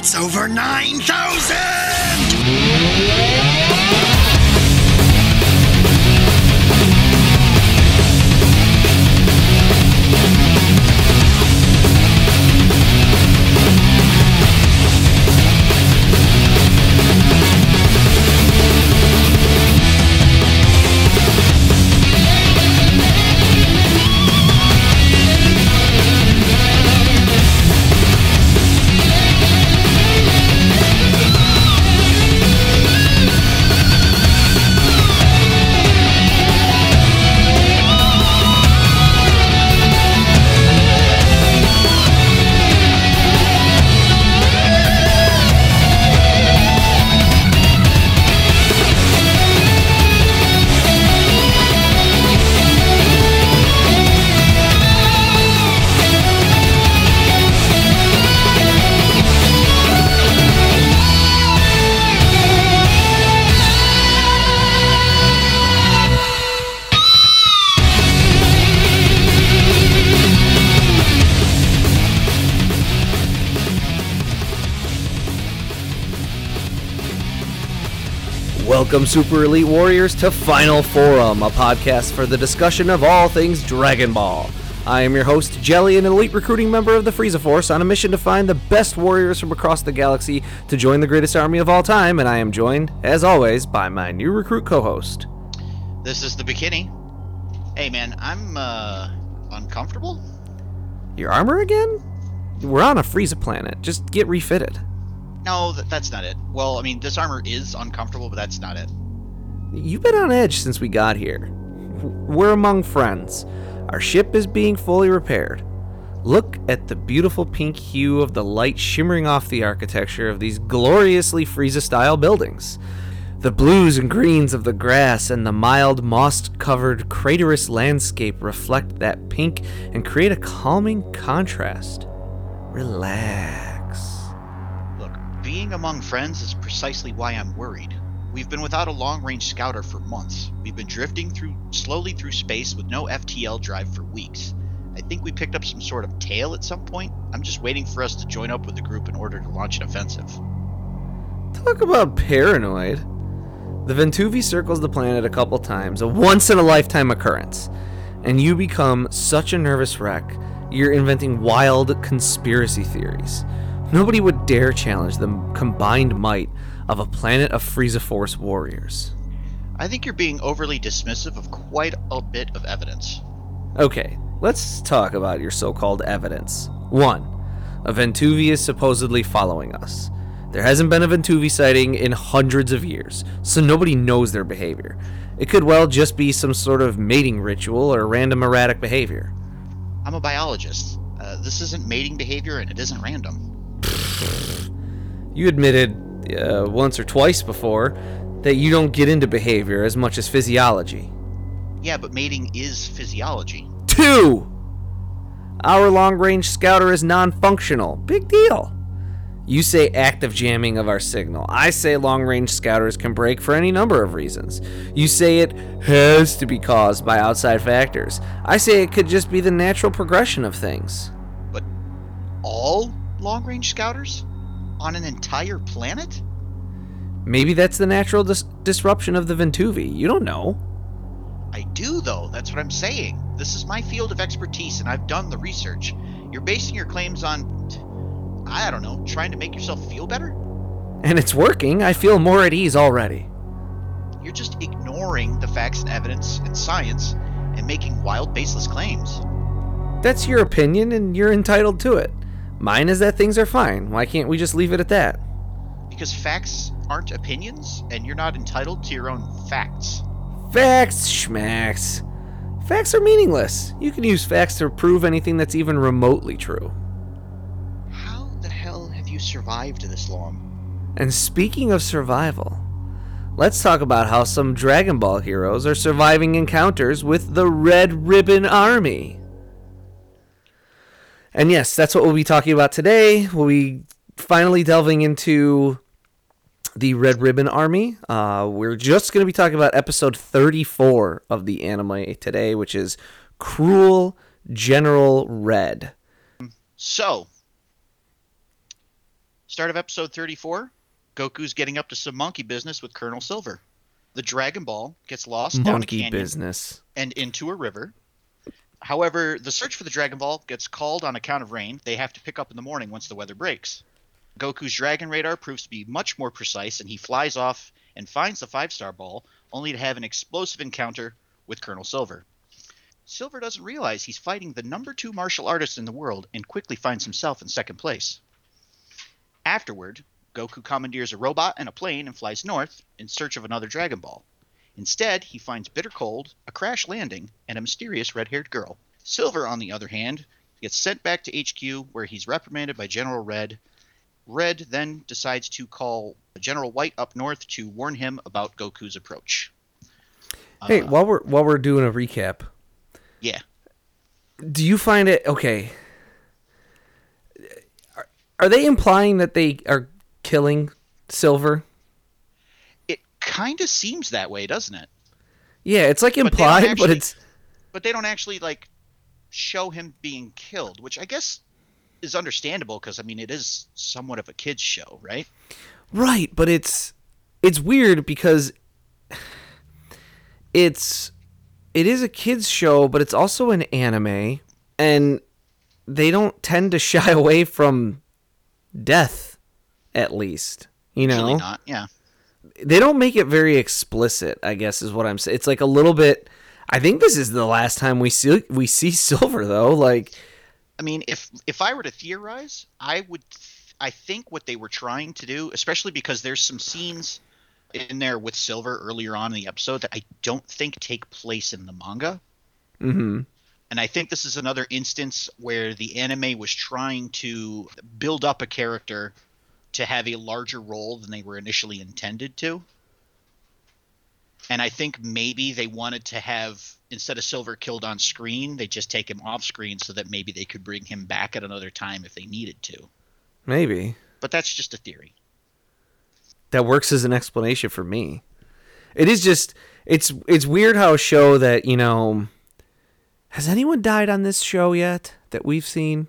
It's over 9,000! Super Elite Warriors, to Final Forum, a podcast for the discussion of all things Dragon Ball. I am your host, Jelli, an elite recruiting member of the Frieza Force, on a mission to find the best warriors from across the galaxy to join the greatest army of all time, and I am joined, as always, by my new recruit co host. This is the Bekinney. Hey man, I'm uh uncomfortable. Your armor again? We're on a Frieza planet. Just get refitted. No, th- that's not it. Well, I mean, this armor is uncomfortable, but that's not it. You've been on edge since we got here. We're among friends. Our ship is being fully repaired. Look at the beautiful pink hue of the light shimmering off the architecture of these gloriously Frieza style buildings. The blues and greens of the grass and the mild moss covered craterous landscape reflect that pink and create a calming contrast. Relax. Being among friends is precisely why I'm worried. We've been without a long-range scouter for months. We've been drifting through slowly through space with no FTL drive for weeks. I think we picked up some sort of tail at some point. I'm just waiting for us to join up with the group in order to launch an offensive. Talk about paranoid. The Ventuvi circles the planet a couple times, a once in a lifetime occurrence, and you become such a nervous wreck, you're inventing wild conspiracy theories. Nobody would dare challenge the combined might of a planet of Frieza Force warriors. I think you're being overly dismissive of quite a bit of evidence. Okay, let's talk about your so called evidence. 1. A Ventuvi is supposedly following us. There hasn't been a Ventuvi sighting in hundreds of years, so nobody knows their behavior. It could well just be some sort of mating ritual or random erratic behavior. I'm a biologist. Uh, this isn't mating behavior and it isn't random. You admitted uh, once or twice before that you don't get into behavior as much as physiology. Yeah, but mating is physiology. 2. Our long range scouter is non functional. Big deal. You say active jamming of our signal. I say long range scouters can break for any number of reasons. You say it has to be caused by outside factors. I say it could just be the natural progression of things. But all long range scouters? On an entire planet? Maybe that's the natural dis- disruption of the Ventuvi. You don't know. I do, though. That's what I'm saying. This is my field of expertise, and I've done the research. You're basing your claims on, I don't know, trying to make yourself feel better? And it's working. I feel more at ease already. You're just ignoring the facts and evidence and science and making wild, baseless claims. That's your opinion, and you're entitled to it. Mine is that things are fine. Why can't we just leave it at that? Because facts aren't opinions, and you're not entitled to your own facts. Facts, schmacks. Facts are meaningless. You can use facts to prove anything that's even remotely true. How the hell have you survived this long? And speaking of survival, let's talk about how some Dragon Ball heroes are surviving encounters with the Red Ribbon Army. And yes, that's what we'll be talking about today. We'll be finally delving into the Red Ribbon Army. Uh, we're just going to be talking about episode 34 of the anime today, which is Cruel General Red. So, Start of episode 34 Goku's getting up to some monkey business with Colonel Silver. The Dragon Ball gets lost down a Monkey canyon business. and into a river. However, the search for the Dragon Ball gets called on account of rain. They have to pick up in the morning once the weather breaks. Goku's Dragon Radar proves to be much more precise, and he flies off and finds the five star ball, only to have an explosive encounter with Colonel Silver. Silver doesn't realize he's fighting the number two martial artist in the world and quickly finds himself in second place. Afterward, Goku commandeers a robot and a plane and flies north in search of another Dragon Ball. Instead, he finds bitter cold, a crash landing, and a mysterious red haired girl. Silver, on the other hand, gets sent back to HQ where he's reprimanded by General Red. Red then decides to call General White up north to warn him about Goku's approach. Hey, Uh, while we're while we're doing a recap, yeah. do you find it okay? Are, are they implying that they are killing Silver? It kind of seems that way, doesn't it? Yeah, it's like implied, but actually- it's But they don't actually like show him being killed, which I guess is understandable because I mean it is somewhat of a kids show, right? right. But it's it's weird because it's it is a kids show, but it's also an anime, and they don't tend to shy away from death, at least. You know, Usually not. Yeah. They don't make it very explicit i guess is what i'm saying it's like a little bit i think this is the last time we see we see silver though like I mean, if if I were to theorize, I would. I think what they were trying to do, especially because there's some scenes in there with Silver earlier on in the episode that I don't think take place in the manga, hmm and I think this is another instance where the anime was trying to build up a character to have a larger role than they were initially intended to. And I think maybe they wanted to have instead of Silver killed on screen, they just take him off screen so that maybe they could bring him back at another time if they needed to. maybe But that's just a theory. that works as an explanation for me it is just it's it's weird how a show that you know has anyone died on this show yet that we've seen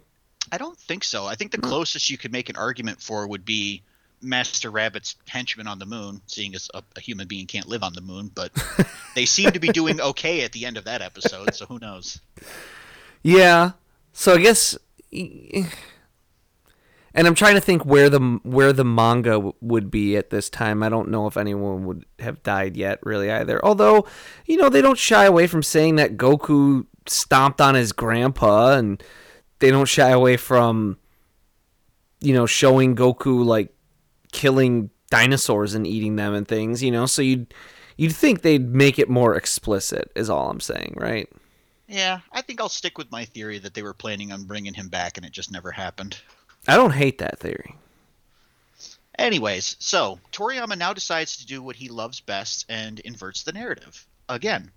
I don't think so. I think the hmm. closest you could make an argument for would be Master Rabbit's henchman on the moon, seeing as a, a human being can't live on the moon, but they seem to be doing okay at the end of that episode, so who knows? Yeah. So I guess, and I'm trying to think where the where the manga w- would be at this time. I don't know if anyone would have died yet, really either. Although, you know, they don't shy away from saying that Goku stomped on his grandpa, and they don't shy away from, you know, showing Goku like killing dinosaurs and eating them and things. You know, so you'd you'd think they'd make it more explicit. Is all I'm saying, right? Yeah, I think I'll stick with my theory that they were planning on bringing him back and it just never happened. I don't hate that theory. Anyways, so Toriyama now decides to do what he loves best and inverts the narrative. Again,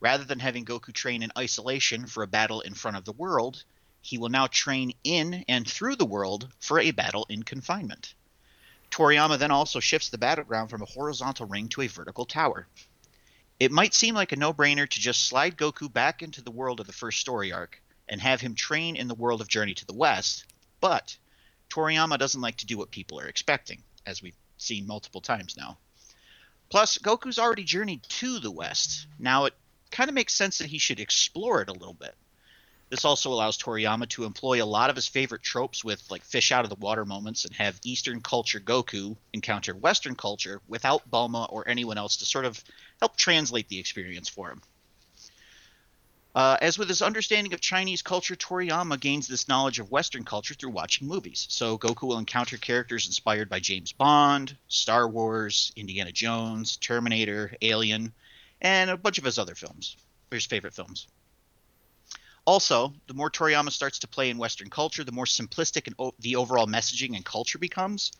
rather than having Goku train in isolation for a battle in front of the world, he will now train in and through the world for a battle in confinement. Toriyama then also shifts the battleground from a horizontal ring to a vertical tower. It might seem like a no brainer to just slide Goku back into the world of the first story arc and have him train in the world of Journey to the West, but Toriyama doesn't like to do what people are expecting, as we've seen multiple times now. Plus, Goku's already journeyed to the West. Now it kind of makes sense that he should explore it a little bit. This also allows Toriyama to employ a lot of his favorite tropes with like fish out of the water moments and have Eastern culture Goku encounter Western culture without Bulma or anyone else to sort of help translate the experience for him. Uh, as with his understanding of Chinese culture, Toriyama gains this knowledge of Western culture through watching movies. So Goku will encounter characters inspired by James Bond, Star Wars, Indiana Jones, Terminator, Alien, and a bunch of his other films, his favorite films. Also, the more Toriyama starts to play in Western culture, the more simplistic and o- the overall messaging and culture becomes.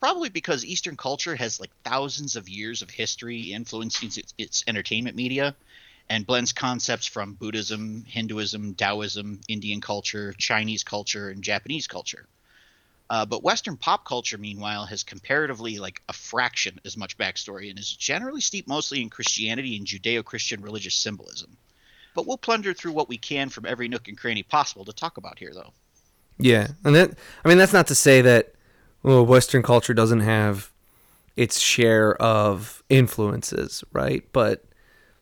Probably because Eastern culture has like thousands of years of history influencing its, its entertainment media and blends concepts from Buddhism, Hinduism, Taoism, Indian culture, Chinese culture, and Japanese culture. Uh, but Western pop culture, meanwhile, has comparatively like a fraction as much backstory and is generally steeped mostly in Christianity and Judeo-Christian religious symbolism. But we'll plunder through what we can from every nook and cranny possible to talk about here, though. Yeah, and that I mean that's not to say that well, Western culture doesn't have its share of influences, right? But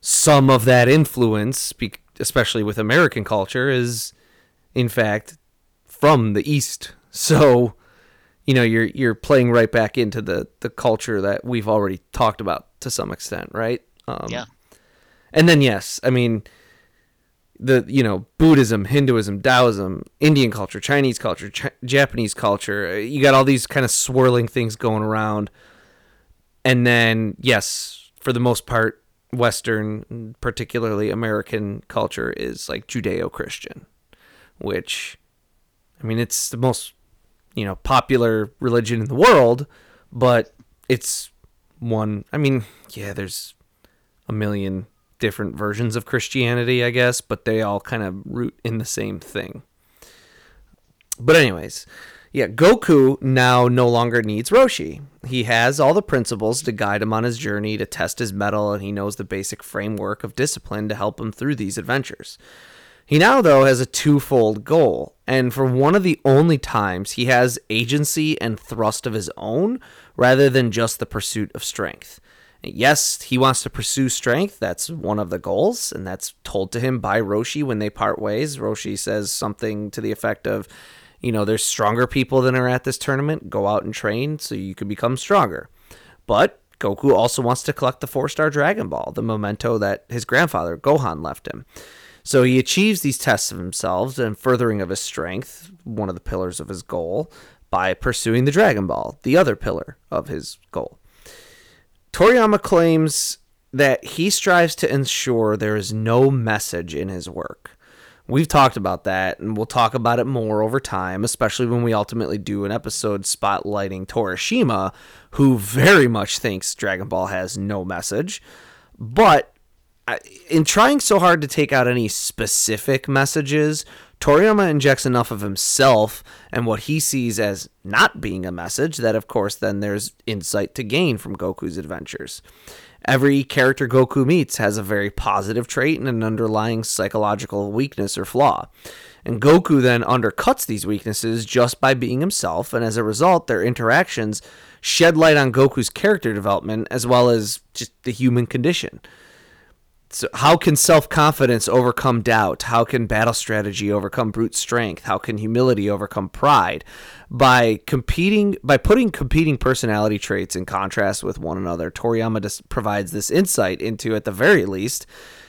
some of that influence, especially with American culture, is in fact from the East. So, you know, you're you're playing right back into the the culture that we've already talked about to some extent, right? Um, yeah. And then yes, I mean the you know Buddhism, Hinduism, Taoism, Indian culture, Chinese culture, Ch- Japanese culture. Uh, you got all these kind of swirling things going around, and then yes, for the most part, Western, particularly American culture, is like Judeo-Christian, which, I mean, it's the most you know popular religion in the world, but it's one. I mean, yeah, there's a million different versions of Christianity, I guess, but they all kind of root in the same thing. But, anyways, yeah, Goku now no longer needs Roshi. He has all the principles to guide him on his journey to test his mettle, and he knows the basic framework of discipline to help him through these adventures. He now, though, has a twofold goal, and for one of the only times he has agency and thrust of his own rather than just the pursuit of strength. Yes, he wants to pursue strength. That's one of the goals, and that's told to him by Roshi when they part ways. Roshi says something to the effect of, you know, there's stronger people than are at this tournament. Go out and train so you can become stronger. But Goku also wants to collect the four star Dragon Ball, the memento that his grandfather, Gohan, left him. So he achieves these tests of himself and furthering of his strength, one of the pillars of his goal, by pursuing the Dragon Ball, the other pillar of his goal. Toriyama claims that he strives to ensure there is no message in his work. We've talked about that, and we'll talk about it more over time, especially when we ultimately do an episode spotlighting Torishima, who very much thinks Dragon Ball has no message. But in trying so hard to take out any specific messages, Toriyama injects enough of himself and what he sees as not being a message that, of course, then there's insight to gain from Goku's adventures. Every character Goku meets has a very positive trait and an underlying psychological weakness or flaw. And Goku then undercuts these weaknesses just by being himself, and as a result, their interactions shed light on Goku's character development as well as just the human condition. So how can self-confidence overcome doubt? How can battle strategy overcome brute strength? How can humility overcome pride? By competing by putting competing personality traits in contrast with one another, Toriyama just provides this insight into at the very least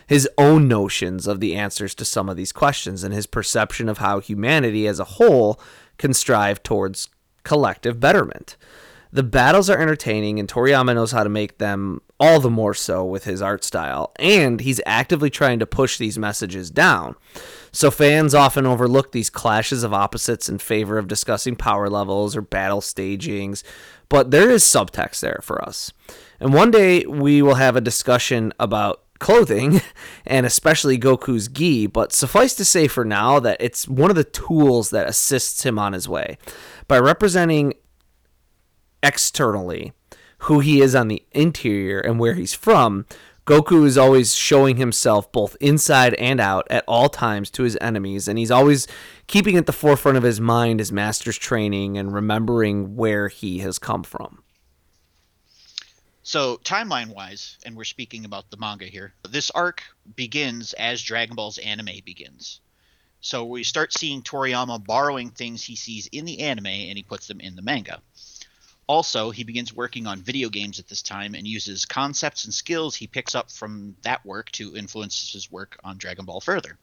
his own notions of the answers to some of these questions and his perception of how humanity as a whole can strive towards collective betterment. The battles are entertaining, and Toriyama knows how to make them all the more so with his art style, and he's actively trying to push these messages down. So fans often overlook these clashes of opposites in favor of discussing power levels or battle stagings, but there is subtext there for us. And one day we will have a discussion about clothing and especially Goku's gi, but suffice to say for now that it's one of the tools that assists him on his way. By representing externally who he is on the interior and where he's from, Goku is always showing himself both inside and out at all times to his enemies, and he's always keeping at the forefront of his mind his master's training and remembering where he has come from. So, timeline wise, and we're speaking about the manga here, this arc begins as Dragon Ball's anime begins. So, we start seeing Toriyama borrowing things he sees in the anime and he puts them in the manga. Also, he begins working on video games at this time and uses concepts and skills he picks up from that work to influence his work on Dragon Ball further.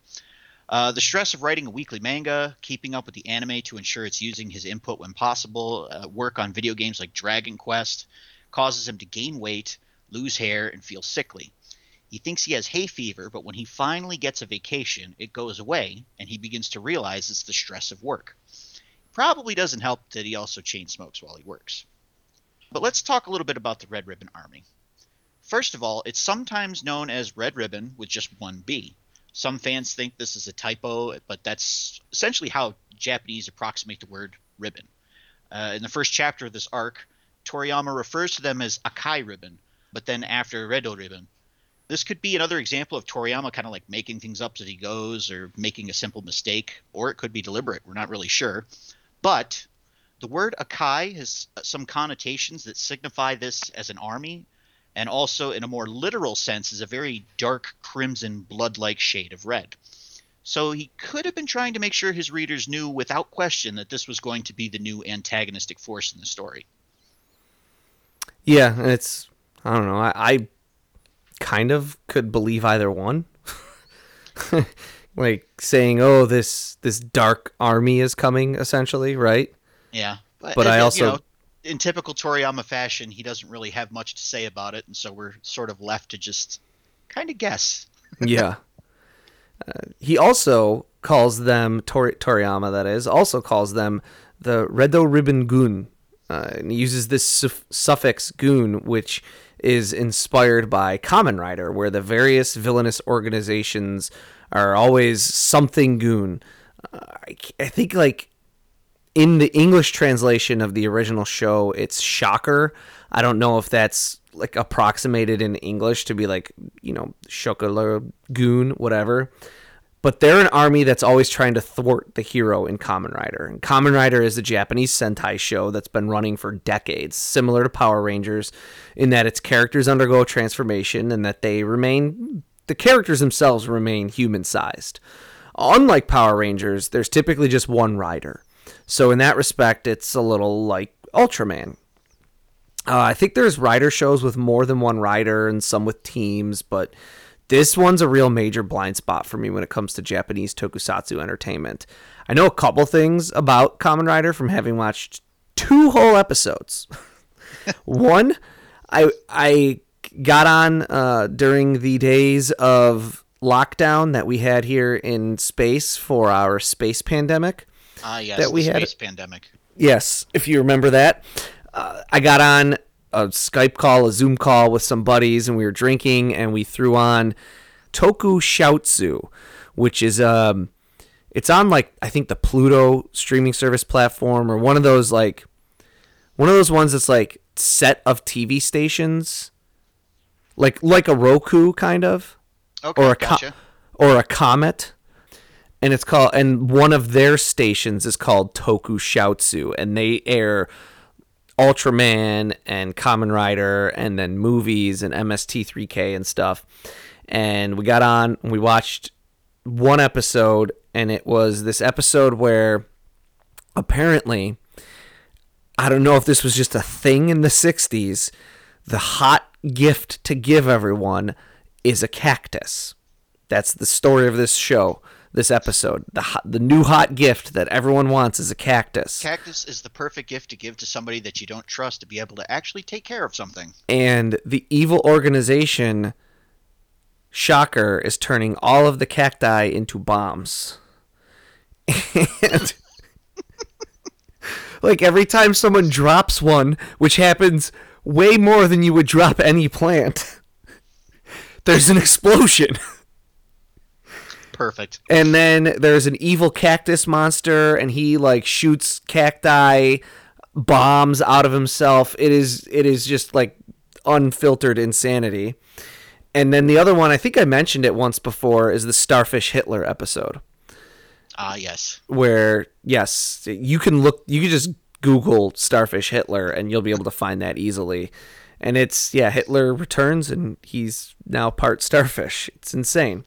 Uh, the stress of writing a weekly manga, keeping up with the anime to ensure it's using his input when possible, uh, work on video games like Dragon Quest, causes him to gain weight, lose hair, and feel sickly. He thinks he has hay fever, but when he finally gets a vacation, it goes away, and he begins to realize it's the stress of work. Probably doesn't help that he also chain smokes while he works. But let's talk a little bit about the Red Ribbon Army. First of all, it's sometimes known as Red Ribbon with just one B. Some fans think this is a typo, but that's essentially how Japanese approximate the word ribbon. Uh, in the first chapter of this arc, Toriyama refers to them as Akai ribbon, but then after Redo ribbon. This could be another example of Toriyama kind of like making things up as he goes or making a simple mistake, or it could be deliberate. We're not really sure. But The word Akai has some connotations that signify this as an army, and also in a more literal sense is a very dark crimson blood-like shade of red. So he could have been trying to make sure his readers knew without question that this was going to be the new antagonistic force in the story. Yeah, it's I don't know. I, I kind of could believe either one. like saying, "Oh, this this dark army is coming," essentially, right? Yeah, but, But I also- you know, in typical Toriyama fashion, he doesn't really have much to say about it, and so we're sort of left to just kind of guess. yeah. Uh, he also calls them Tor- Toriyama. That is also calls them the Redo Ribbon Goon. Uh, and he uses this suff- suffix goon, which is inspired by Kamen Rider, where the various villainous organizations are always something goon. Uh, I, I think like in the English translation of the original show, it's Shocker. I don't know if that's like approximated in English to be like, you know, Shocker Goon, whatever. But they're an army that's always trying to thwart the hero in Kamen Rider. And Kamen Rider is a Japanese Sentai show that's been running for decades, similar to Power Rangers, in that its characters undergo a transformation and that they remain, the characters themselves remain human sized. Unlike Power Rangers, there's typically just one rider. So in that respect, it's a little like Ultraman. Uh, I think there's rider shows with more than one rider and some with teams, but this one's a real major blind spot for me when it comes to Japanese tokusatsu entertainment. I know a couple things about Kamen Rider from having watched two whole episodes. One, I I got on uh, during the days of lockdown that we had here in space for our space pandemic. Ah, yes, That we the had- pandemic. Yes, if you remember that. Uh, I got on a Skype call, a Zoom call with some buddies, and we were drinking, and we threw on Toku Shoutsu, which is um, it's on like I think the Pluto streaming service platform or one of those like one of those ones that's like set of TV stations, like like a Roku kind of Okay, or a gotcha. or a comet and it's called and one of their stations is called Toku Shoutsu and they air Ultraman and Kamen Rider and then movies and MST3K and stuff. And we got on and we watched one episode and it was this episode where apparently I don't know if this was just a thing in the 60s. The hot gift to give everyone is a cactus. That's the story of this show, this episode. The hot, the new hot gift that everyone wants is a cactus. Cactus is the perfect gift to give to somebody that you don't trust to be able to actually take care of something. and the evil organization Shocker is turning all of the cacti into bombs. And like every time someone drops one, which happens way more than you would drop any plant, there's an explosion. Perfect. And then there's an evil cactus monster, and he like shoots cacti bombs out of himself. It is it is just like unfiltered insanity. And then the other one, I think I mentioned it once before, is the Starfish Hitler episode, Ah, yes. where yes, you can look, you can just Google Starfish Hitler, and you'll be able to find that easily. And it's yeah, Hitler returns, and he's now part starfish. It's insane.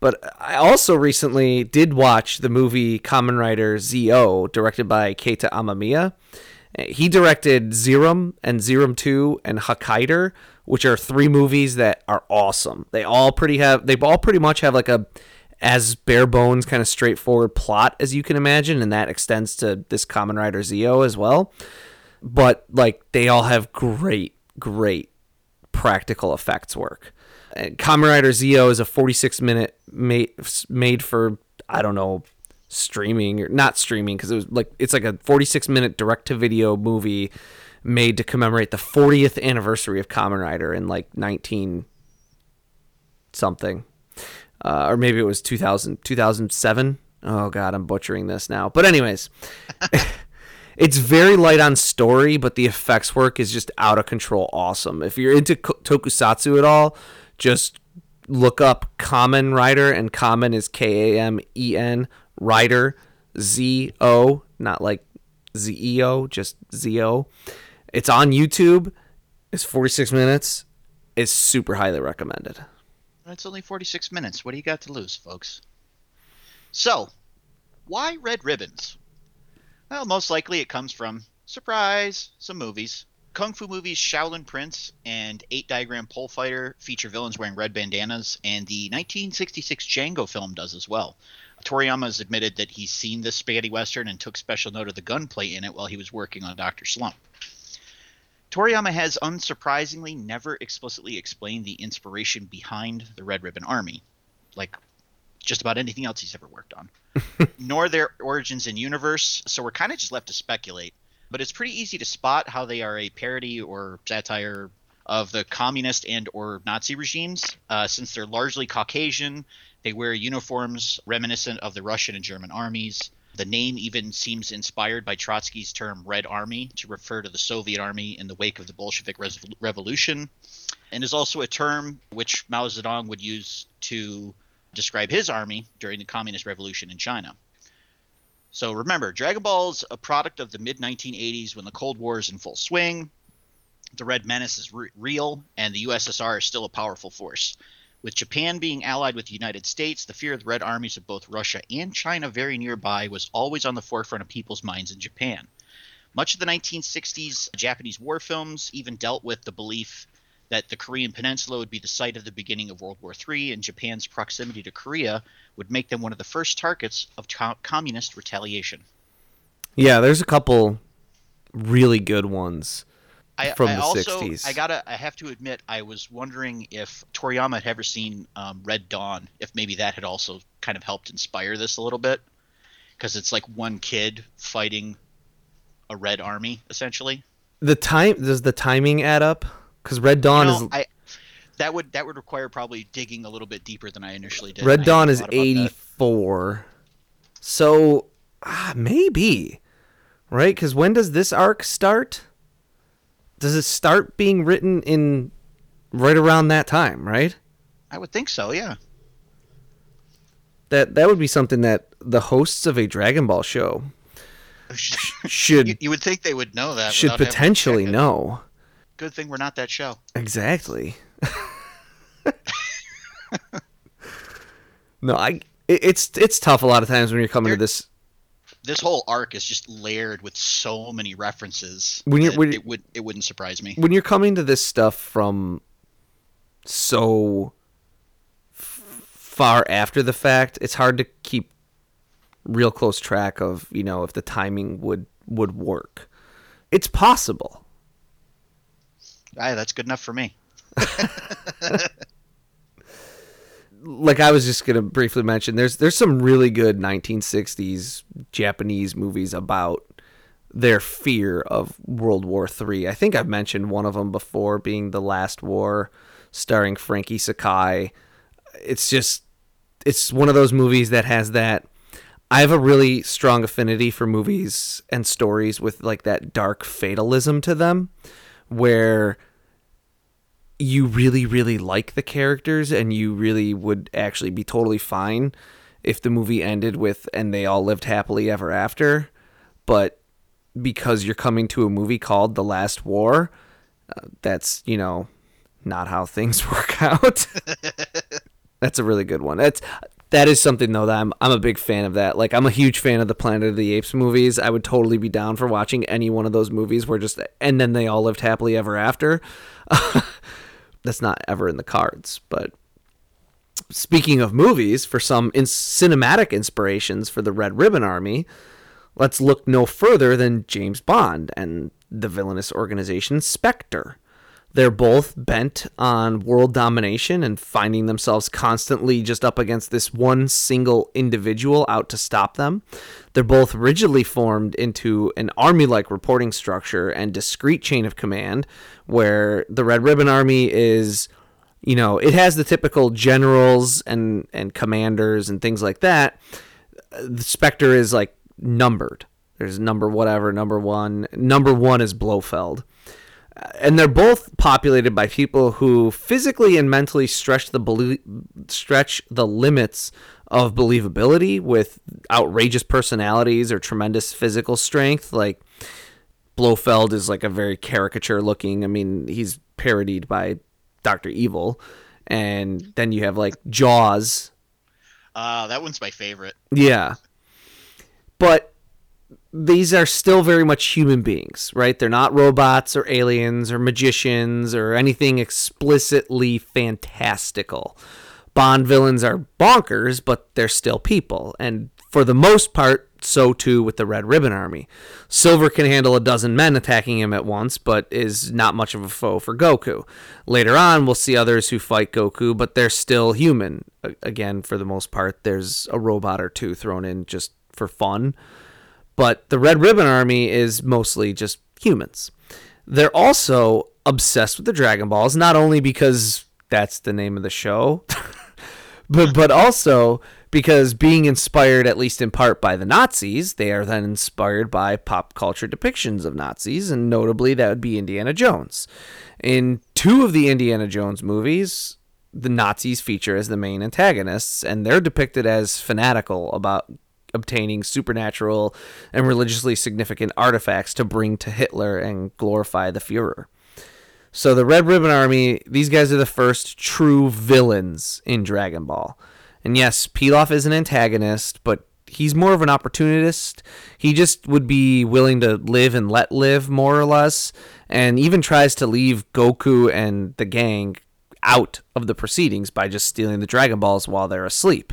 But I also recently did watch the movie Kamen Rider ZO, directed by Keita Amemiya. He directed Zeiram and Zeiram 2 and Hakaider, which are three movies that are awesome. They all pretty have they all pretty much have like a as bare bones kind of straightforward plot as you can imagine, and that extends to this Kamen Rider ZO as well. But like they all have great, great practical effects work. Kamen Rider Zeo is a 46 minute made made for I don't know streaming or not streaming because it was like it's like a 46 minute direct to video movie made to commemorate the 40th anniversary of Kamen Rider in like 19 something. Uh, or maybe it was 2000 2007 oh god i'm butchering this now. But anyways it's very light on story, but the effects work is just out of control awesome. If you're into tokusatsu at all, just look up Kamen Rider, and Kamen is K A M E N Rider Z O, not like Z-E-O, just Z-O. It's on YouTube. It's 46 minutes. It's super highly recommended. It's only 46 minutes. What do you got to lose, folks? So, why red ribbons? Well, most likely it comes from, surprise, some movies. Kung Fu movies Shaolin Prince and Eight Diagram Pole Fighter feature villains wearing red bandanas, and the 1966 Django film does as well. Toriyama has admitted that he's seen this spaghetti western and took special note of the gunplay in it while he was working on Dr. Slump. Toriyama has unsurprisingly never explicitly explained the inspiration behind the Red Ribbon Army, like just about anything else he's ever worked on, nor their origins in universe, so we're kind of just left to speculate. But it's pretty easy to spot how they are a parody or satire of the communist and or Nazi regimes, uh, since they're largely Caucasian. They wear uniforms reminiscent of the Russian and German armies. The name even seems inspired by Trotsky's term Red Army to refer to the Soviet army in the wake of the Bolshevik Revolution, and is also a term which Mao Zedong would use to describe his army during the Communist Revolution in China. So remember, Dragon Ball's a product of the mid 1980s when the Cold War is in full swing. The Red Menace is re- real, and the USSR is still a powerful force. With Japan being allied with the United States, the fear of the Red Armies of both Russia and China very nearby was always on the forefront of people's minds in Japan. Much of the 1960s Japanese war films even dealt with the belief that the Korean Peninsula would be the site of the beginning of World War III, and Japan's proximity to Korea would make them one of the first targets of co- communist retaliation. Yeah, there's a couple really good ones I, from I the also, 60s. I gotta, I have to admit, I was wondering if Toriyama had ever seen um, Red Dawn, if maybe that had also kind of helped inspire this a little bit, because it's like one kid fighting a red army essentially. the time does the timing add up? Because Red Dawn You know, is I, that would that would require probably digging a little bit deeper than I initially did. Red Dawn is that. 84. So ah, maybe, right? Because when does this arc start? Does it start being written in right around that time, right? I would think so. Yeah. That that would be something that the hosts of a Dragon Ball show should you, you would think they would know that. should without having to potentially know. Good thing we're not that show. Exactly. no, I it, it's it's tough a lot of times when you're coming There- to this This whole arc is just layered with so many references. When you're- when- it would it wouldn't surprise me. when you're coming to this stuff from so f- far after the fact, it's hard to keep real close track of, you know, if the timing would would work. It's possible. Aye, that's good enough for me. Like I was just to briefly mention there's there's some really good 1960s Japanese movies about their fear of World War III. I think I've mentioned one of them before being The Last War starring Frankie Sakai. It's just it's one of those movies that has that I have a really strong affinity for movies and stories with like that dark fatalism to them where you really really like the characters and you really would actually be totally fine if the movie ended with and they all lived happily ever after. But because you're coming to a movie called The Last War uh, that's you know not how things work out. That's a really good one. That's that is something though that I'm I'm a big fan of that. Like I'm a huge fan of the Planet of the Apes movies. I would totally be down for watching any one of those movies where just and then they all lived happily ever after. That's not ever in the cards, but speaking of movies, for some in- cinematic inspirations for the Red Ribbon Army, let's look no further than James Bond and the villainous organization Spectre. They're both bent on world domination and finding themselves constantly just up against this one single individual out to stop them. They're both rigidly formed into an army like reporting structure and discrete chain of command, where the Red Ribbon Army is, you know, it has the typical generals and, and commanders and things like that. The Spectre is like numbered. There's number whatever, number one. Number one is Blofeld and they're both populated by people who physically and mentally stretch the belie- stretch the limits of believability with outrageous personalities or tremendous physical strength. Like Blofeld is like a very caricature looking. I mean, he's parodied by Doctor Evil, and then you have like Jaws. Uh, that one's my favorite. Yeah, but these are still very much human beings, right? They're not robots or aliens or magicians or anything explicitly fantastical. Bond villains are bonkers, but they're still people. And for the most part, so too with the Red Ribbon Army. Silver can handle a dozen men attacking him at once, but is not much of a foe for Goku. Later on, we'll see others who fight Goku, but they're still human. Again, for the most part, there's a robot or two thrown in just for fun. But the Red Ribbon Army is mostly just humans. They're also obsessed with the Dragon Balls, not only because that's the name of the show, but but also because being inspired at least in part by the Nazis, they are then inspired by pop culture depictions of Nazis, and notably that would be Indiana Jones. In two of the Indiana Jones movies, the Nazis feature as the main antagonists, and they're depicted as fanatical about obtaining supernatural and religiously significant artifacts to bring to Hitler and glorify the Fuhrer. So the Red Ribbon Army, these guys are the first true villains in Dragon Ball. And yes, Pilaf is an antagonist, but he's more of an opportunist. He just would be willing to live and let live, more or less, and even tries to leave Goku and the gang out of the proceedings by just stealing the Dragon Balls while they're asleep.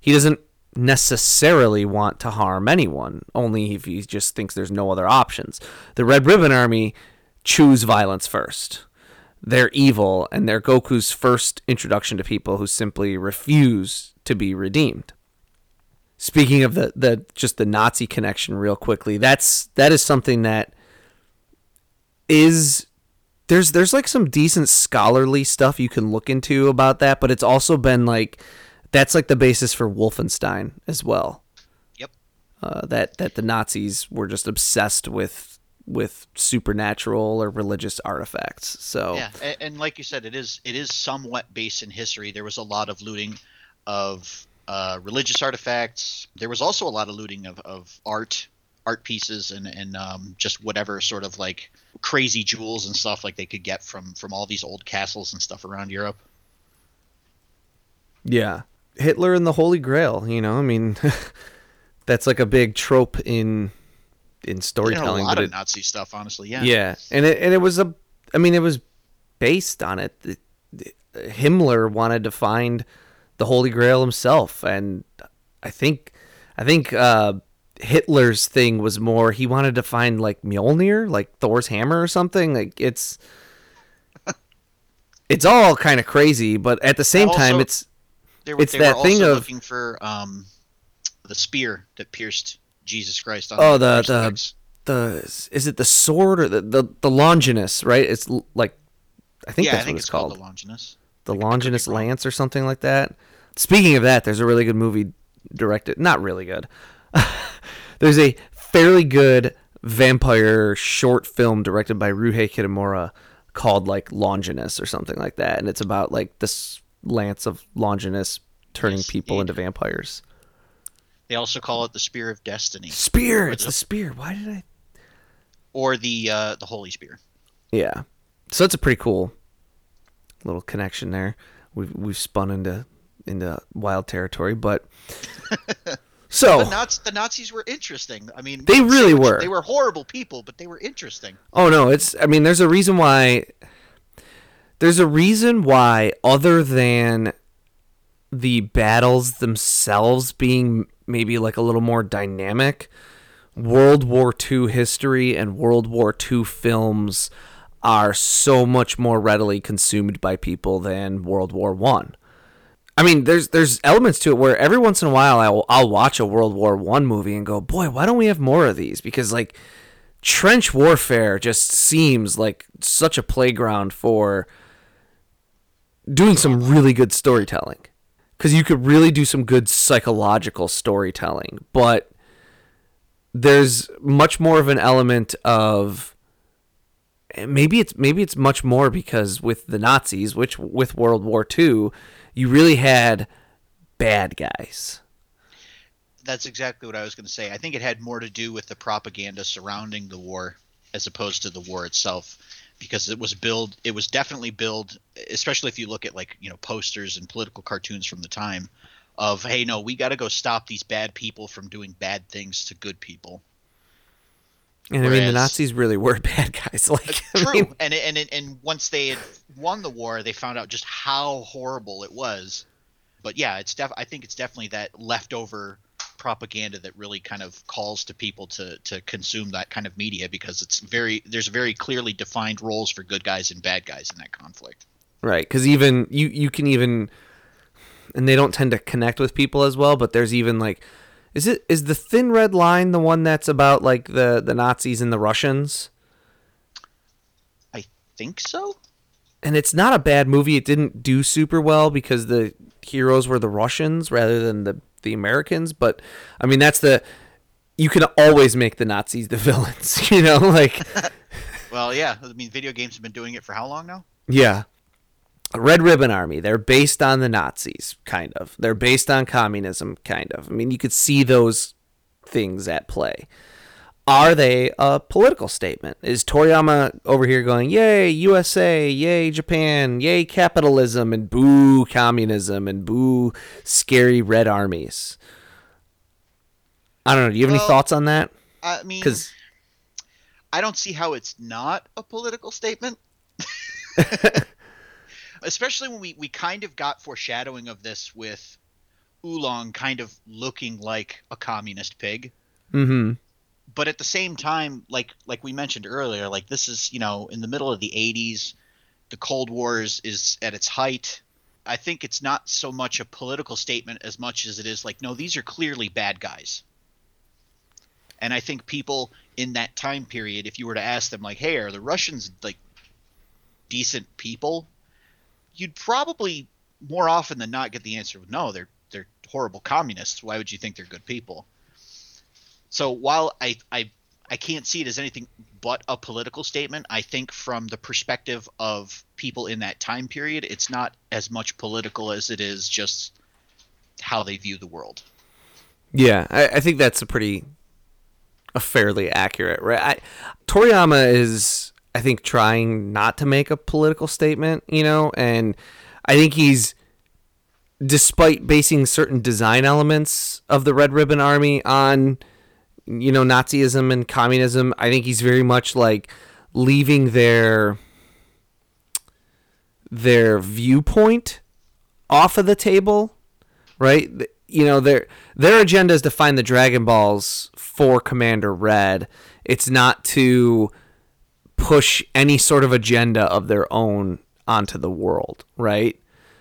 He doesn't necessarily want to harm anyone, only if he just thinks there's no other options. The Red Ribbon Army choose violence first. They're evil, and they're Goku's first introduction to people who simply refuse to be redeemed. Speaking of the, the just the Nazi connection real quickly, that's that is something that is there's there's like some decent scholarly stuff you can look into about that, but it's also been like that's like the basis for Wolfenstein as well. Yep. Uh, that that the Nazis were just obsessed with with supernatural or religious artifacts. So yeah, and, and, like you said, it is it is somewhat based in history. There was a lot of looting of uh, religious artifacts. There was also a lot of looting of, of art art pieces and and um, just whatever sort of like crazy jewels and stuff like they could get from from all these old castles and stuff around Europe. Yeah, Hitler and the Holy Grail. You know, I mean, that's like a big trope in in storytelling. a lot of it, Nazi stuff, honestly. Yeah. Yeah, and it and it was a. I mean, it was based on it. Himmler wanted to find the Holy Grail himself, and I think, I think uh, Hitler's thing was more he wanted to find like Mjolnir, like Thor's hammer or something. Like it's. it's all kind of crazy, but at the same also, time, it's they were, it's they that were thing of looking for um, the spear that pierced Jesus Christ. oh, the the the is it the sword or the the, the Longinus? Right? It's like I think yeah, that's I think what it's, it's called. called. The Longinus. The Longinus Lance or something like that. Speaking of that, there's a really good movie directed. Not really good. there's a fairly good vampire short film directed by Ryuhei Kitamura called like Longinus or something like that, and it's about like this lance of Longinus turning yes, people into vampires. They also call it the Spear of Destiny. Spear. It's the, the spear. Why did I? Or the uh, the Holy Spear. Yeah. So it's a pretty cool little connection there. We've we've spun into into wild territory, but so the, Nazi, the Nazis were interesting. I mean, they really were. They were horrible people, but they were interesting. Oh no, it's. I mean, there's a reason why there's a reason why, other than the battles themselves being maybe like a little more dynamic, World War II history and World War II films are so much more readily consumed by people than World War One. I. I mean, there's there's elements to it where every once in a while I'll, I'll watch a World War One movie and go, boy, why don't we have more of these? Because like trench warfare just seems like such a playground for doing some really good storytelling because you could really do some good psychological storytelling but there's much more of an element of eh, maybe it's maybe it's much more because with the Nazis which with World War II you really had bad guys. That's exactly what I was going to say. I think it had more to do with the propaganda surrounding the war as opposed to the war itself because it was build it was definitely build especially if you look at like, you know, posters and political cartoons from the time of hey, no, we got to go stop these bad people from doing bad things to good people. And I mean, the Nazis really were bad guys. Like, uh, I True, mean, and and and once they had won the war, they found out just how horrible it was. But yeah, it's def. I think it's definitely that leftover propaganda that really kind of calls to people to to consume that kind of media because it's very there's very clearly defined roles for good guys and bad guys in that conflict. right? Because even you, you can even, and they don't tend to connect with people as well. But there's even like, is it is the thin red line the one that's about like the the Nazis and the Russians? I think so. and it's not a bad movie. It didn't do super well because the heroes were the Russians rather than the the Americans. But I mean, that's the you can always make the Nazis the villains. You know, like Well, yeah. I mean, video games have been doing it for how long now? yeah, Red Ribbon Army. They're based on the Nazis, kind of. They're based on communism, kind of. I mean, you could see those things at play. Are they a political statement? Is Toriyama over here going, yay, USA, yay, Japan, yay, capitalism, and boo, communism, and boo, scary red armies? I don't know. Do you have any thoughts on that? I mean, Because, I don't see how it's not a political statement. Especially when we, we kind of got foreshadowing of this with Oolong kind of looking like a communist pig. mm-hmm. But at the same time, like like we mentioned earlier, like this is, you know, in the middle of the eighties, the Cold War is, is at its height. I think it's not so much a political statement as much as it is like, no, these are clearly bad guys. And I think people in that time period, if you were to ask them, like, hey, are the Russians like decent people? You'd probably more often than not get the answer, no, they're they're horrible communists. Why would you think they're good people? So while I I I can't see it as anything but a political statement, I think from the perspective of people in that time period, it's not as much political as it is just how they view the world. Yeah, I, I think that's a pretty, a fairly accurate. Right, I, Toriyama is, I think, trying not to make a political statement. You know, and I think he's, despite basing certain design elements of the Red Ribbon Army on, you know, Nazism and communism, I think he's very much like leaving their their viewpoint off of the table right? You know, their their agenda is to find the Dragon Balls for Commander Red. It's not to push any sort of agenda of their own onto the world, right?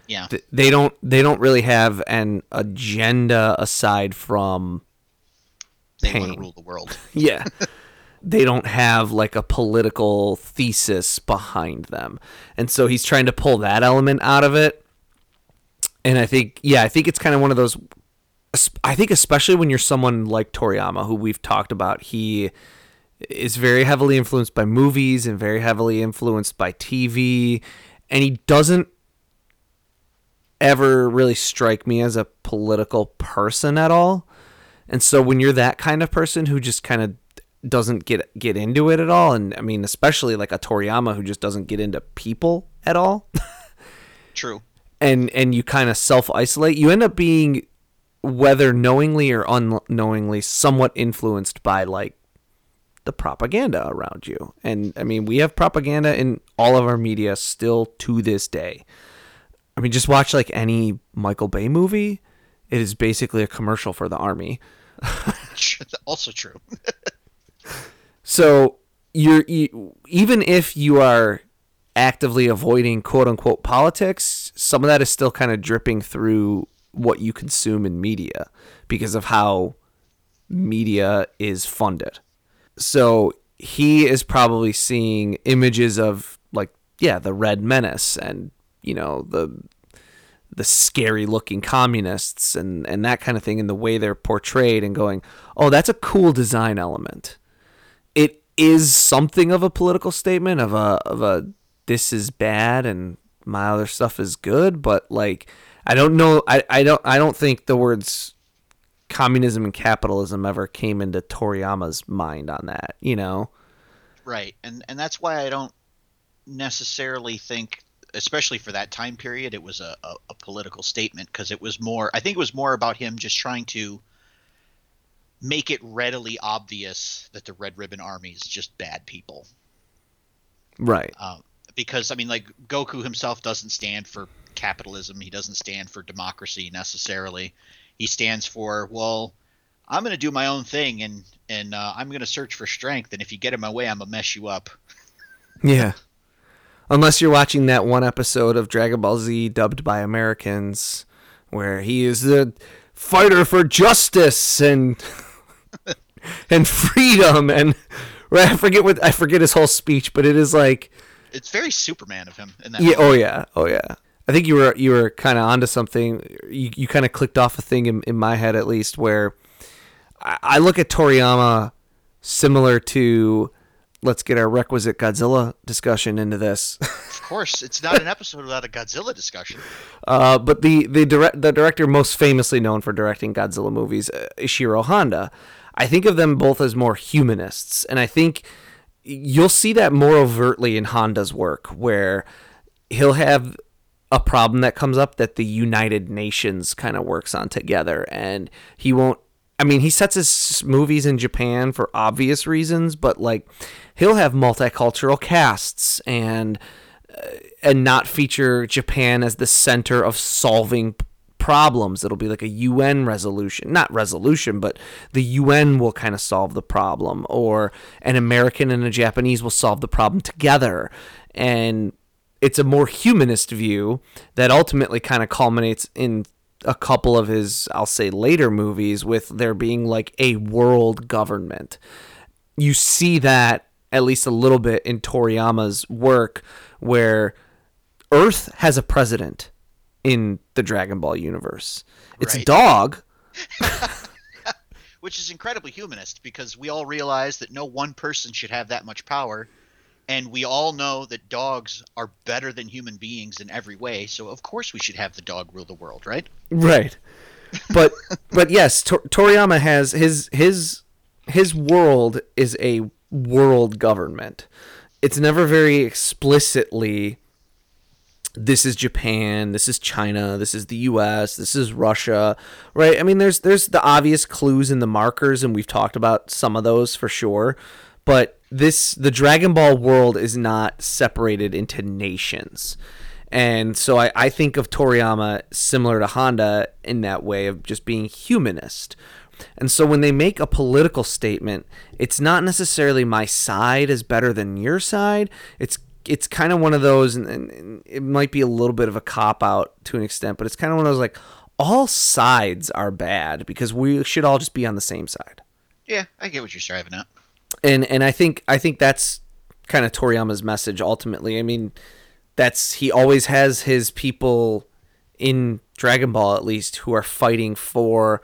Yeah. They don't they don't really have an agenda aside from They want pain. to rule the world. yeah. they don't have like a political thesis behind them. And so he's trying to pull that element out of it. And I think yeah, I think it's kind of one of those I think especially when you're someone like Toriyama who we've talked about, he is very heavily influenced by movies and very heavily influenced by TV and he doesn't ever really strike me as a political person at all. And so when you're that kind of person who just kind of doesn't get get into it at all and I mean especially like a Toriyama who just doesn't get into people at all True. and and you kind of self-isolate, you end up being whether knowingly or unknowingly somewhat influenced by like the propaganda around you. And I mean, we have propaganda in all of our media still to this day. I mean, just watch like any Michael Bay movie. It is basically a commercial for the army. also true. So you're you, even if you are actively avoiding quote unquote politics, some of that is still kind of dripping through what you consume in media because of how media is funded. So he is probably seeing images of like yeah, the red menace and you know the the scary looking communists and and that kind of thing and the way they're portrayed and going, "Oh, that's a cool design element." It is something of a political statement of a of a this is bad and my other stuff is good, but like I don't know. I, I don't. I don't think the words communism and capitalism ever came into Toriyama's mind on that. You know. Right, and and that's why I don't necessarily think, especially for that time period, it was a, a, a political statement because it was more. I think it was more about him just trying to make it readily obvious that the Red Ribbon Army is just bad people. Right. Um, because I mean, like Goku himself doesn't stand for capitalism. He doesn't stand for democracy necessarily. He stands for well, I'm going to do my own thing and and uh, I'm going to search for strength. And if you get in my way, I'm gonna mess you up. Yeah. Unless you're watching that one episode of Dragon Ball Z dubbed by Americans, where he is the fighter for justice and and freedom and I forget what I forget his whole speech, but it is like it's very Superman of him in that. Yeah. Oh yeah. Oh yeah. I think you were you were kind of onto something. You you kind of clicked off a thing in, in my head at least where I, I look at Toriyama similar to let's get our requisite Godzilla discussion into this. of course, it's not an episode without a Godzilla discussion. Uh, but the the direct the director most famously known for directing Godzilla movies, uh, Ishiro Honda. I think of them both as more humanists, and I think you'll see that more overtly in Honda's work, where he'll have a problem that comes up that the United Nations kind of works on together, and he won't. I mean, he sets his movies in Japan for obvious reasons, but like he'll have multicultural casts and uh, and not feature Japan as the center of solving problems. It'll be like a UN resolution, not resolution, but the UN will kind of solve the problem, or an American and a Japanese will solve the problem together. And it's a more humanist view that ultimately kind of culminates in a couple of his, I'll say, later movies with there being like a world government. You see that at least a little bit in Toriyama's work where Earth has a president in the Dragon Ball universe. It's right. a dog. Which is incredibly humanist because we all realize that no one person should have that much power. And we all know that dogs are better than human beings in every way. So, of course, we should have the dog rule the world, right? Right. But, but yes, Tor- Toriyama has his, his, his world is a world government. It's never very explicitly this is Japan, this is China, this is the US, this is Russia, right? I mean there's there's the obvious clues in the markers and we've talked about some of those for sure, but this the Dragon Ball world is not separated into nations. And so I, I think of Toriyama similar to Honda in that way of just being humanist. And so when they make a political statement, it's not necessarily my side is better than your side. It's it's kind of one of those, and, and it might be a little bit of a cop out to an extent, but it's kind of one of those like all sides are bad because we should all just be on the same side. Yeah, I get what you're striving at. And and I think I think that's kind of Toriyama's message ultimately. I mean, that's he always has his people in Dragon Ball at least who are fighting for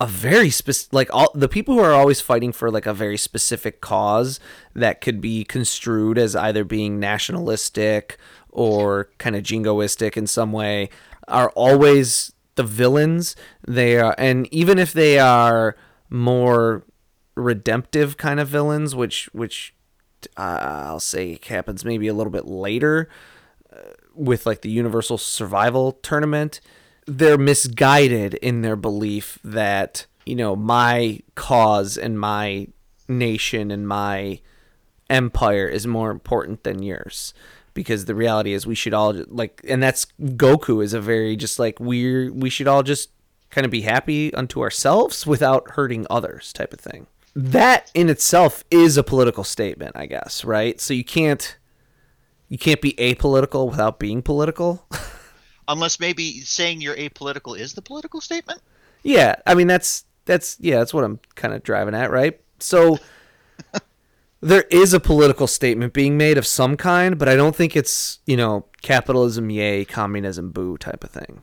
a very specific like all the people who are always fighting for like a very specific cause that could be construed as either being nationalistic or kind of jingoistic in some way are always the villains they are and even if they are more redemptive kind of villains which which uh, I'll say happens maybe a little bit later uh, with like the universal survival tournament they're misguided in their belief that you know my cause and my nation and my empire is more important than yours because the reality is we should all like and that's Goku is a very just like we're we should all just kind of be happy unto ourselves without hurting others type of thing. That in itself is a political statement, I guess, right? So you can't you can't be apolitical without being political. unless maybe saying you're apolitical is the political statement. Yeah, I mean that's that's yeah, that's what I'm kind of driving at, right? So there is a political statement being made of some kind, but I don't think it's, you know, capitalism yay, communism boo type of thing.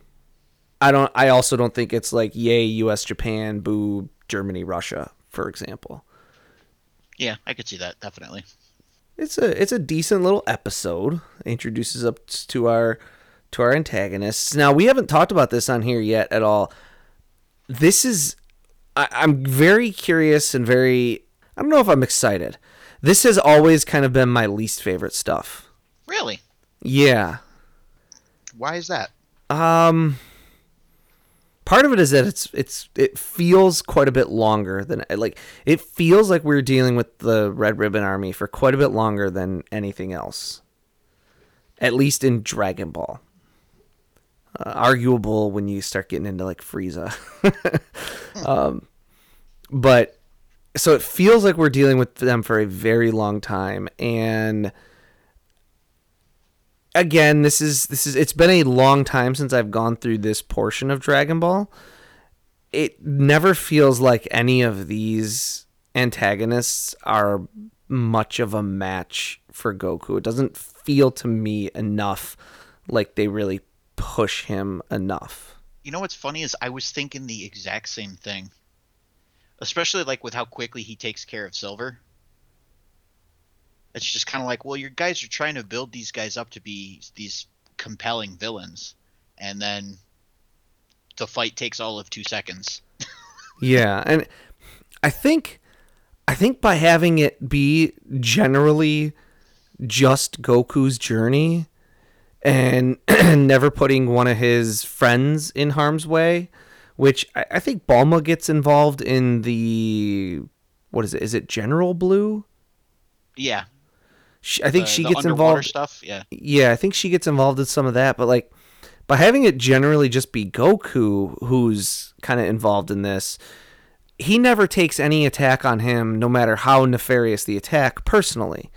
I don't I also don't think it's like yay US Japan boo Germany Russia, for example. Yeah, I could see that definitely. It's a it's a decent little episode. Introduces us to our to our antagonists. Now, we haven't talked about this on here yet at all. This is, I, I'm very curious and very, I don't know if I'm excited. This has always kind of been my least favorite stuff. Really? Yeah. Why is that? Um, part of it is that it's it's it feels quite a bit longer than like it feels like we're dealing with the Red Ribbon Army for quite a bit longer than anything else. At least in Dragon Ball. Uh, arguable when you start getting into like Frieza. um, but so it feels like we're dealing with them for a very long time and again, this is this is it's been a long time since I've gone through this portion of Dragon Ball. It never feels like any of these antagonists are much of a match for Goku. It doesn't feel to me enough like they really push him enough. You know what's funny is I was thinking the exact same thing. Especially like with how quickly he takes care of Silver. It's just kind of like, well, your guys are trying to build these guys up to be these compelling villains, and then the fight takes all of two seconds. yeah, and I think, I think by having it be generally just Goku's journey, and never putting one of his friends in harm's way, which I, I think Bulma gets involved in the what is it? Is it General Blue? Yeah, she, I think the, she the gets involved. Stuff, yeah. Yeah, I think she gets involved in some of that, but like by having it generally just be Goku who's kind of involved in this, he never takes any attack on him, no matter how nefarious the attack, personally,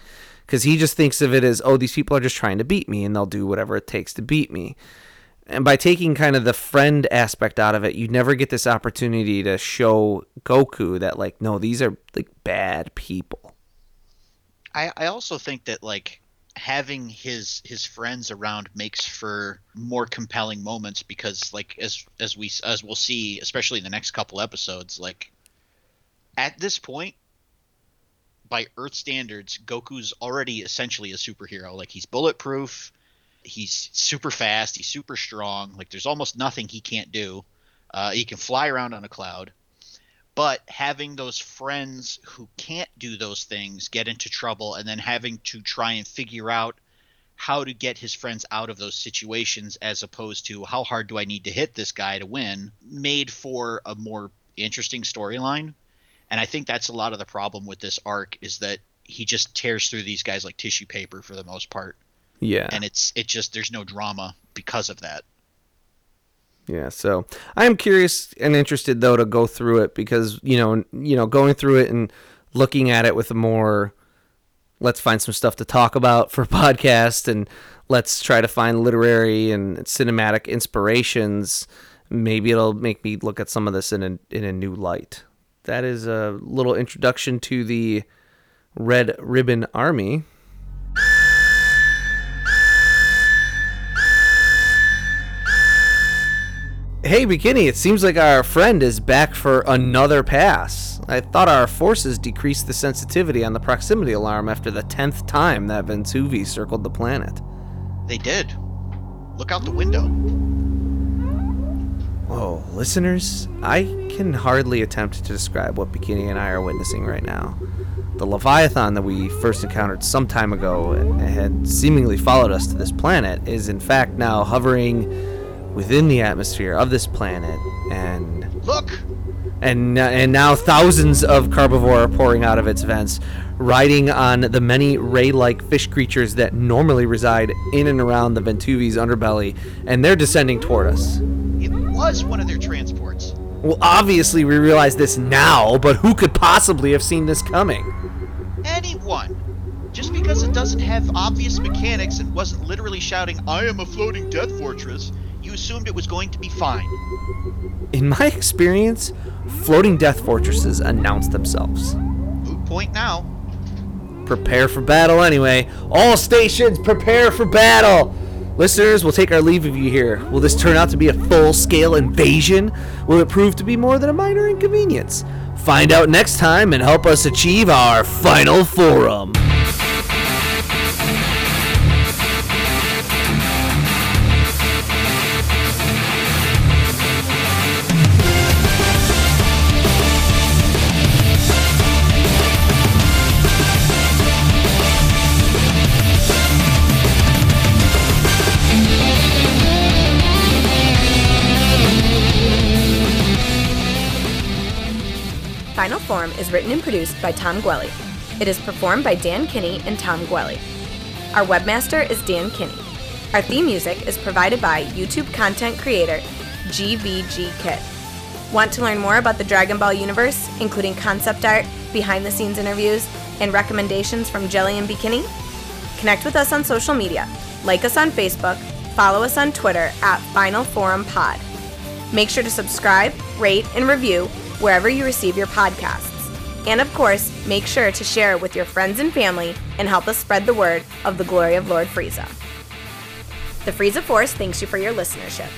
because he just thinks of it as, oh, these people are just trying to beat me, and they'll do whatever it takes to beat me. And by taking kind of the friend aspect out of it, you never get this opportunity to show Goku that, like, no, these are like bad people. I, I also think that like having his his friends around makes for more compelling moments because like as as we as we'll see especially in the next couple episodes like at this point by earth standards goku's already essentially a superhero. Like he's bulletproof he's super fast he's super strong like there's almost nothing he can't do. Uh, he can fly around on a cloud but having those friends who can't do those things get into trouble and then having to try and figure out how to get his friends out of those situations as opposed to how hard do I need to hit this guy to win made for a more interesting storyline. And I think that's a lot of the problem with this arc is that he just tears through these guys like tissue paper for the most part. Yeah. And it's it just there's no drama because of that. Yeah, so I am curious and interested though to go through it because you know, you know, going through it and looking at it with a more let's find some stuff to talk about for podcast and let's try to find literary and cinematic inspirations. Maybe it'll make me look at some of this in a in a new light. That is a little introduction to the Red Ribbon Army. Hey, Bekinney, it seems like our friend is back for another pass. I thought our forces decreased the sensitivity on the proximity alarm after the 10th time that Ventuvi circled the planet. They did. Look out the window. Whoa, listeners, I can hardly attempt to describe what Bekinney and I are witnessing right now. The Leviathan that we first encountered some time ago and had seemingly followed us to this planet is in fact now hovering within the atmosphere of this planet, and look, and uh, and now thousands of Carbivore are pouring out of its vents, riding on the many ray-like fish creatures that normally reside in and around the Ventuvi's underbelly, and they're descending toward us. It was one of their transports. Well, obviously we realize this now, but who could possibly have seen this coming? Anyone. Just because it doesn't have obvious mechanics and wasn't literally shouting, I am a floating death fortress, you assumed it was going to be fine. In my experience, floating death fortresses announce themselves. Moot point now. Prepare for battle anyway. All stations, prepare for battle! Listeners, we'll take our leave of you here. Will this turn out to be a full scale invasion? Will it prove to be more than a minor inconvenience? Find out next time and help us achieve our final forum. Forum is written and produced by Tom Gwelly. It is performed by Dan Kinney and Tom Gwelly. Our webmaster is Dan Kinney. Our theme music is provided by YouTube content creator GVG Kit. Want to learn more about the Dragon Ball universe, including concept art, behind the scenes interviews, and recommendations from Jelli and Bekinney? Connect with us on social media. Like us on Facebook, follow us on Twitter at Final Forum Pod. Make sure to subscribe, rate, and review wherever you receive your podcasts. And of course, make sure to share it with your friends and family and help us spread the word of the glory of Lord Frieza. The Frieza Force thanks you for your listenership.